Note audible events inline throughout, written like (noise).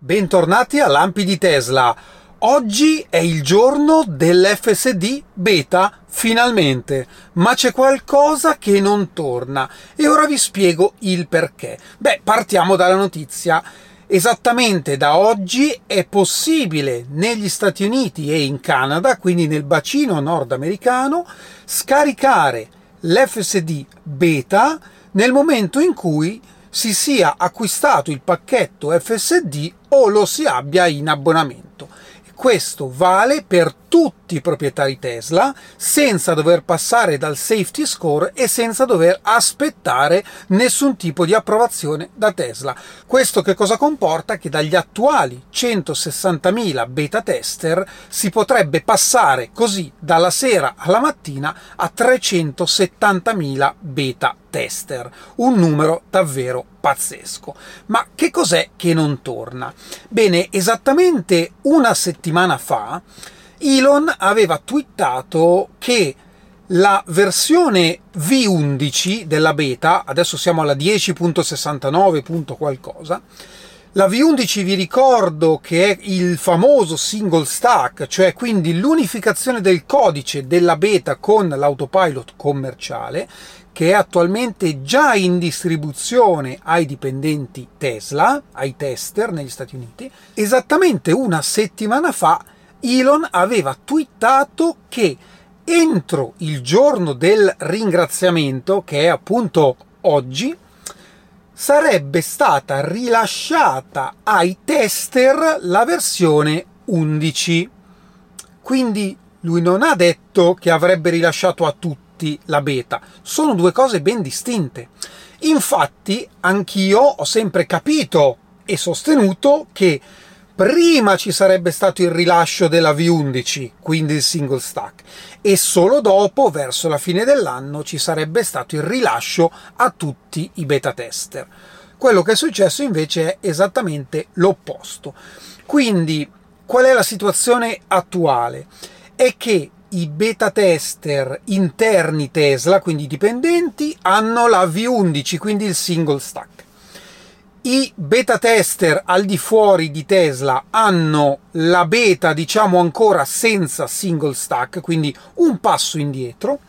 Bentornati a Lampi di Tesla. Oggi è il giorno dell'FSD beta, finalmente, ma c'è qualcosa che non torna e ora vi spiego il perché. Beh, partiamo dalla notizia. Esattamente da oggi è possibile negli Stati Uniti e in Canada, quindi nel bacino nordamericano, scaricare l'FSD beta nel momento in cui si sia acquistato il pacchetto FSD o lo si abbia in abbonamento. Questo vale per tutti i proprietari Tesla senza dover passare dal safety score e senza dover aspettare nessun tipo di approvazione da Tesla. Questo che cosa comporta? Che dagli attuali 160.000 beta tester si potrebbe passare così dalla sera alla mattina a 370.000 beta tester, un numero davvero pazzesco. Ma che cos'è che non torna? Bene, esattamente una settimana fa Elon aveva twittato che la versione V11 della beta, adesso siamo alla 10.69. qualcosa, la V11 vi ricordo che è il famoso single stack, cioè quindi l'unificazione del codice della beta con l'autopilot commerciale, che è attualmente già in distribuzione ai dipendenti Tesla, ai tester negli Stati Uniti. Esattamente una settimana fa Elon aveva twittato che entro il giorno del ringraziamento, che è appunto oggi, sarebbe stata rilasciata ai tester la versione 11. Quindi lui non ha detto che avrebbe rilasciato a tutti la beta, sono due cose ben distinte. Infatti, anch'io ho sempre capito e sostenuto che prima ci sarebbe stato il rilascio della V11, quindi il single stack, e solo dopo, verso la fine dell'anno, ci sarebbe stato il rilascio a tutti i beta tester. Quello che è successo invece è esattamente l'opposto. Quindi, qual è la situazione attuale? È che i beta tester interni Tesla, quindi i dipendenti, hanno la V11, quindi il single stack i beta tester al di fuori di Tesla hanno la beta, diciamo ancora senza single stack, quindi un passo indietro.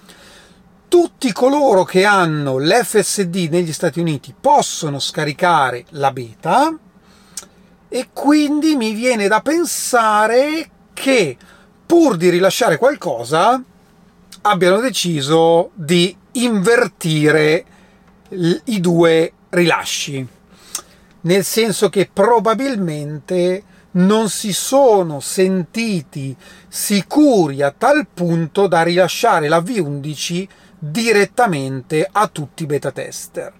Tutti coloro che hanno l'FSD negli Stati Uniti possono scaricare la beta e quindi mi viene da pensare che pur di rilasciare qualcosa abbiano deciso di invertire i due rilasci nel senso che probabilmente non si sono sentiti sicuri a tal punto da rilasciare la V11 direttamente a tutti i beta tester.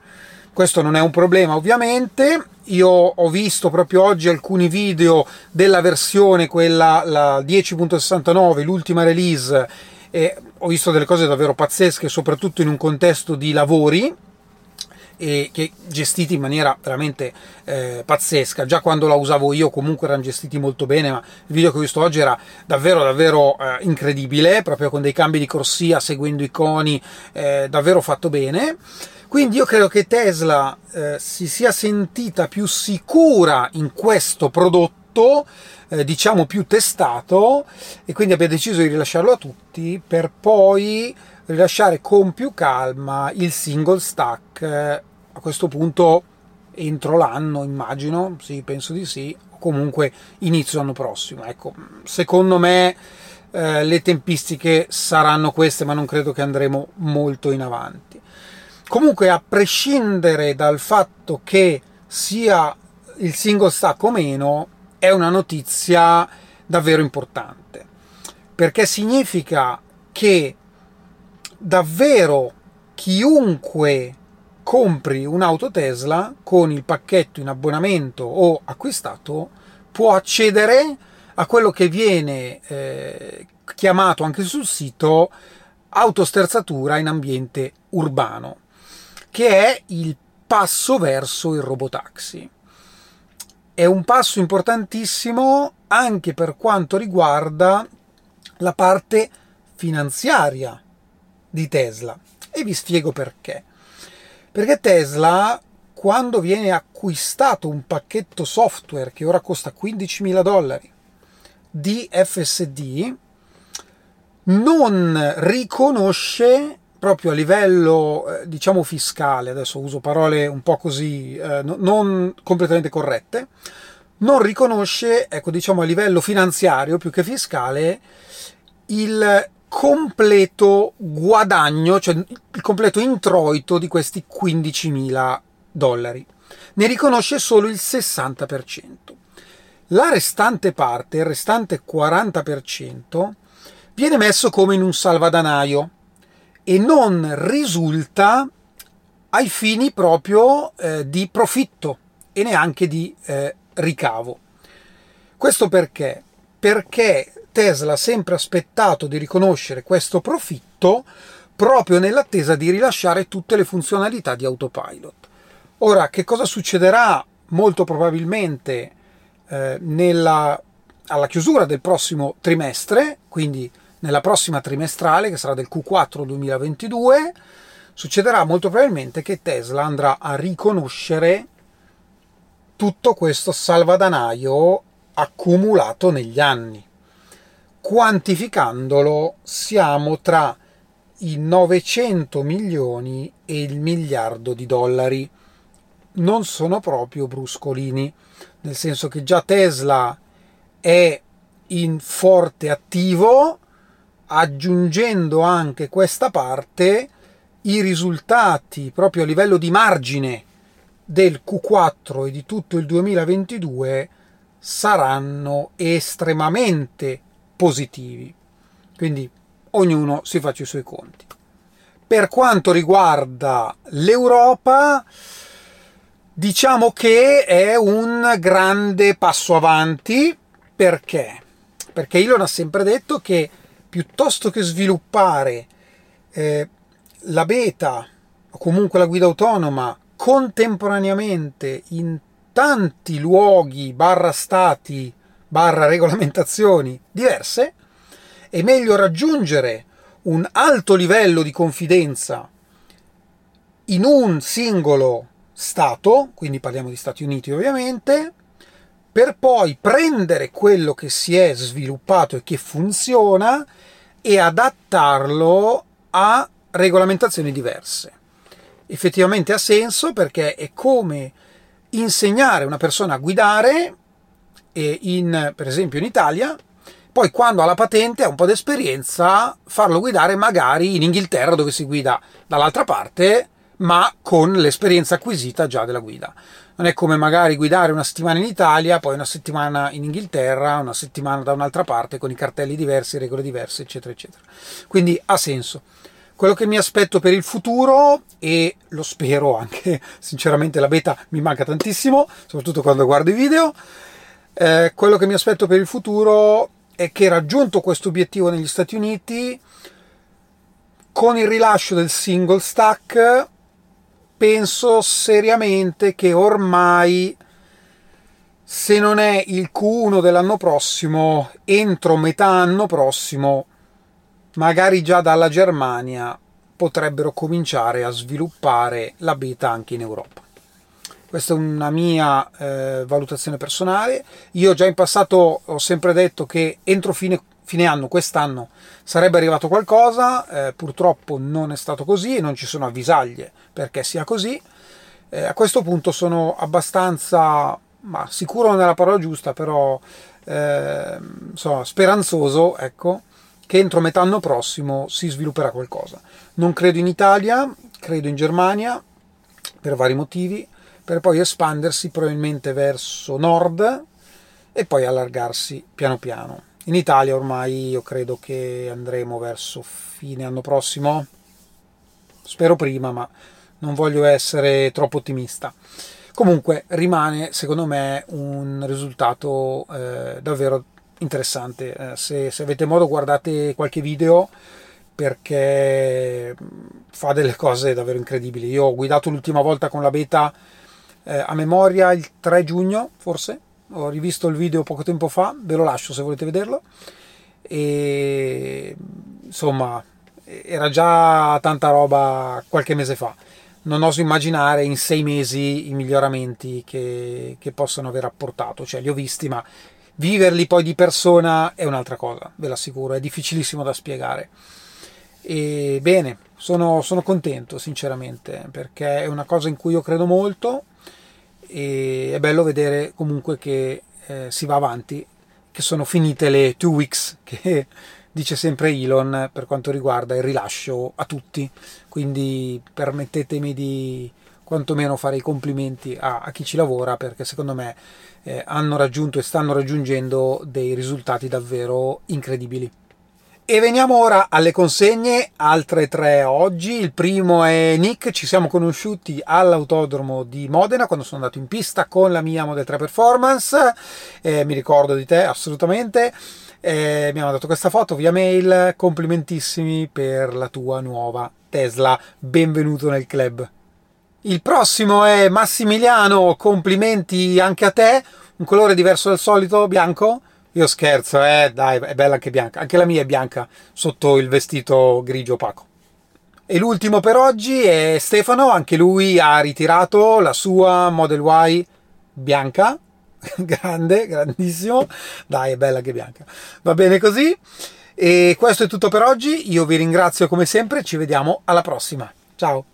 Questo non è un problema ovviamente, io ho visto proprio oggi alcuni video della versione, quella la 10.69, l'ultima release, e ho visto delle cose davvero pazzesche, soprattutto in un contesto di lavori, e che gestiti in maniera veramente eh, pazzesca. Già quando la usavo io comunque erano gestiti molto bene, ma il video che ho visto oggi era davvero davvero eh, incredibile, proprio con dei cambi di corsia, seguendo iconi, eh, davvero fatto bene. Quindi io credo che Tesla eh, si sia sentita più sicura in questo prodotto, eh, diciamo più testato, e quindi abbia deciso di rilasciarlo a tutti per poi rilasciare con più calma il single stack eh, a questo punto entro l'anno, immagino, sì, penso di sì, o comunque inizio l'anno prossimo. Ecco, secondo me eh, le tempistiche saranno queste, ma non credo che andremo molto in avanti. Comunque, a prescindere dal fatto che sia il single stack o meno, è una notizia davvero importante, perché significa che davvero chiunque compri un'auto Tesla con il pacchetto in abbonamento o acquistato può accedere a quello che viene eh, chiamato anche sul sito autosterzatura in ambiente urbano, che è il passo verso il robotaxi. È un passo importantissimo anche per quanto riguarda la parte finanziaria di Tesla e vi spiego perché. Perché Tesla, quando viene acquistato un pacchetto software che ora costa 15.000 dollari di FSD, non riconosce proprio a livello eh, diciamo fiscale, adesso uso parole un po' così eh, non completamente corrette, non riconosce, ecco diciamo a livello finanziario più che fiscale, il completo guadagno, cioè il completo introito di questi 15.000 dollari. Ne riconosce solo il 60%. La restante parte, il restante 40%, viene messo come in un salvadanaio e non risulta ai fini proprio eh, di profitto e neanche di eh, ricavo. Questo perché? Perché Tesla ha sempre aspettato di riconoscere questo profitto proprio nell'attesa di rilasciare tutte le funzionalità di autopilot. Ora, che cosa succederà? Molto probabilmente eh, nella, alla chiusura del prossimo trimestre, quindi nella prossima trimestrale, che sarà del Q4 2022, succederà molto probabilmente che Tesla andrà a riconoscere tutto questo salvadanaio accumulato negli anni. Quantificandolo siamo tra i 900 milioni e il miliardo di dollari. Non sono proprio bruscolini, nel senso che già Tesla è in forte attivo, aggiungendo anche questa parte, i risultati proprio a livello di margine del Q4 e di tutto il 2022 saranno estremamente positivi. Quindi ognuno si faccia i suoi conti. Per quanto riguarda l'Europa, diciamo che è un grande passo avanti perché? Perché Elon ha sempre detto che piuttosto che sviluppare eh, la beta o comunque la guida autonoma contemporaneamente in tanti luoghi barra stati barra regolamentazioni diverse, è meglio raggiungere un alto livello di confidenza in un singolo Stato, quindi parliamo di Stati Uniti ovviamente, per poi prendere quello che si è sviluppato e che funziona e adattarlo a regolamentazioni diverse. Effettivamente ha senso perché è come insegnare una persona a guidare in, per esempio in Italia, poi quando ha la patente, ha un po' di esperienza, farlo guidare magari in Inghilterra dove si guida dall'altra parte, ma con l'esperienza acquisita già della guida. Non è come magari guidare una settimana in Italia, poi una settimana in Inghilterra, una settimana da un'altra parte con i cartelli diversi, regole diverse, eccetera, eccetera. Quindi ha senso. Quello che mi aspetto per il futuro, e lo spero anche, (laughs) sinceramente la beta mi manca tantissimo, soprattutto quando guardo i video, eh, quello che mi aspetto per il futuro è che raggiunto questo obiettivo negli Stati Uniti, con il rilascio del single stack, penso seriamente che ormai se non è il Q1 dell'anno prossimo, entro metà anno prossimo magari già dalla Germania potrebbero cominciare a sviluppare la beta anche in Europa. Questa è una mia eh, valutazione personale. Io già in passato ho sempre detto che entro fine, fine anno, quest'anno, sarebbe arrivato qualcosa. Eh, purtroppo non è stato così e non ci sono avvisaglie perché sia così. Eh, a questo punto sono abbastanza, ma sicuro non è la parola giusta, però ehm, insomma, speranzoso, ecco, che entro metà anno prossimo si svilupperà qualcosa. Non credo in Italia, credo in Germania per vari motivi, per poi espandersi probabilmente verso nord e poi allargarsi piano piano. In Italia ormai io credo che andremo verso fine anno prossimo, spero prima, ma non voglio essere troppo ottimista. Comunque rimane secondo me un risultato eh, davvero interessante. Eh, se, se, avete modo guardate qualche video perché fa delle cose davvero incredibili. Io ho guidato l'ultima volta con la beta eh, a memoria il 3 giugno, forse. Ho rivisto il video poco tempo fa, ve lo lascio se volete vederlo. E insomma, era già tanta roba qualche mese fa. non oso immaginare in sei mesi i miglioramenti che, che possono aver apportato, cioè li ho visti, ma viverli poi di persona è un'altra cosa, ve l'assicuro, è difficilissimo da spiegare. E bene, sono, sono contento sinceramente perché è una cosa in cui io credo molto e è bello vedere comunque che eh, si va avanti, che sono finite le two weeks che (laughs) dice sempre Elon per quanto riguarda il rilascio a tutti, quindi permettetemi di quantomeno fare i complimenti a, a chi ci lavora perché secondo me eh, hanno raggiunto e stanno raggiungendo dei risultati davvero incredibili. E veniamo ora alle consegne, altre tre oggi. Il primo è Nick, ci siamo conosciuti all'autodromo di Modena quando sono andato in pista con la mia Model 3 Performance. Eh, mi ricordo di te assolutamente. Eh, mi hanno dato questa foto via mail. Complimentissimi per la tua nuova Tesla. Benvenuto nel club. Il prossimo è Massimiliano. Complimenti anche a te. Un colore diverso dal solito, bianco io scherzo, eh, dai, è bella anche bianca. Anche la mia è bianca sotto il vestito grigio opaco. E l'ultimo per oggi è Stefano, anche lui ha ritirato la sua Model Y bianca. (laughs) Grande, grandissimo. Dai, è bella anche bianca. Va bene così. E questo è tutto per oggi. Io vi ringrazio come sempre. Ci vediamo alla prossima. Ciao.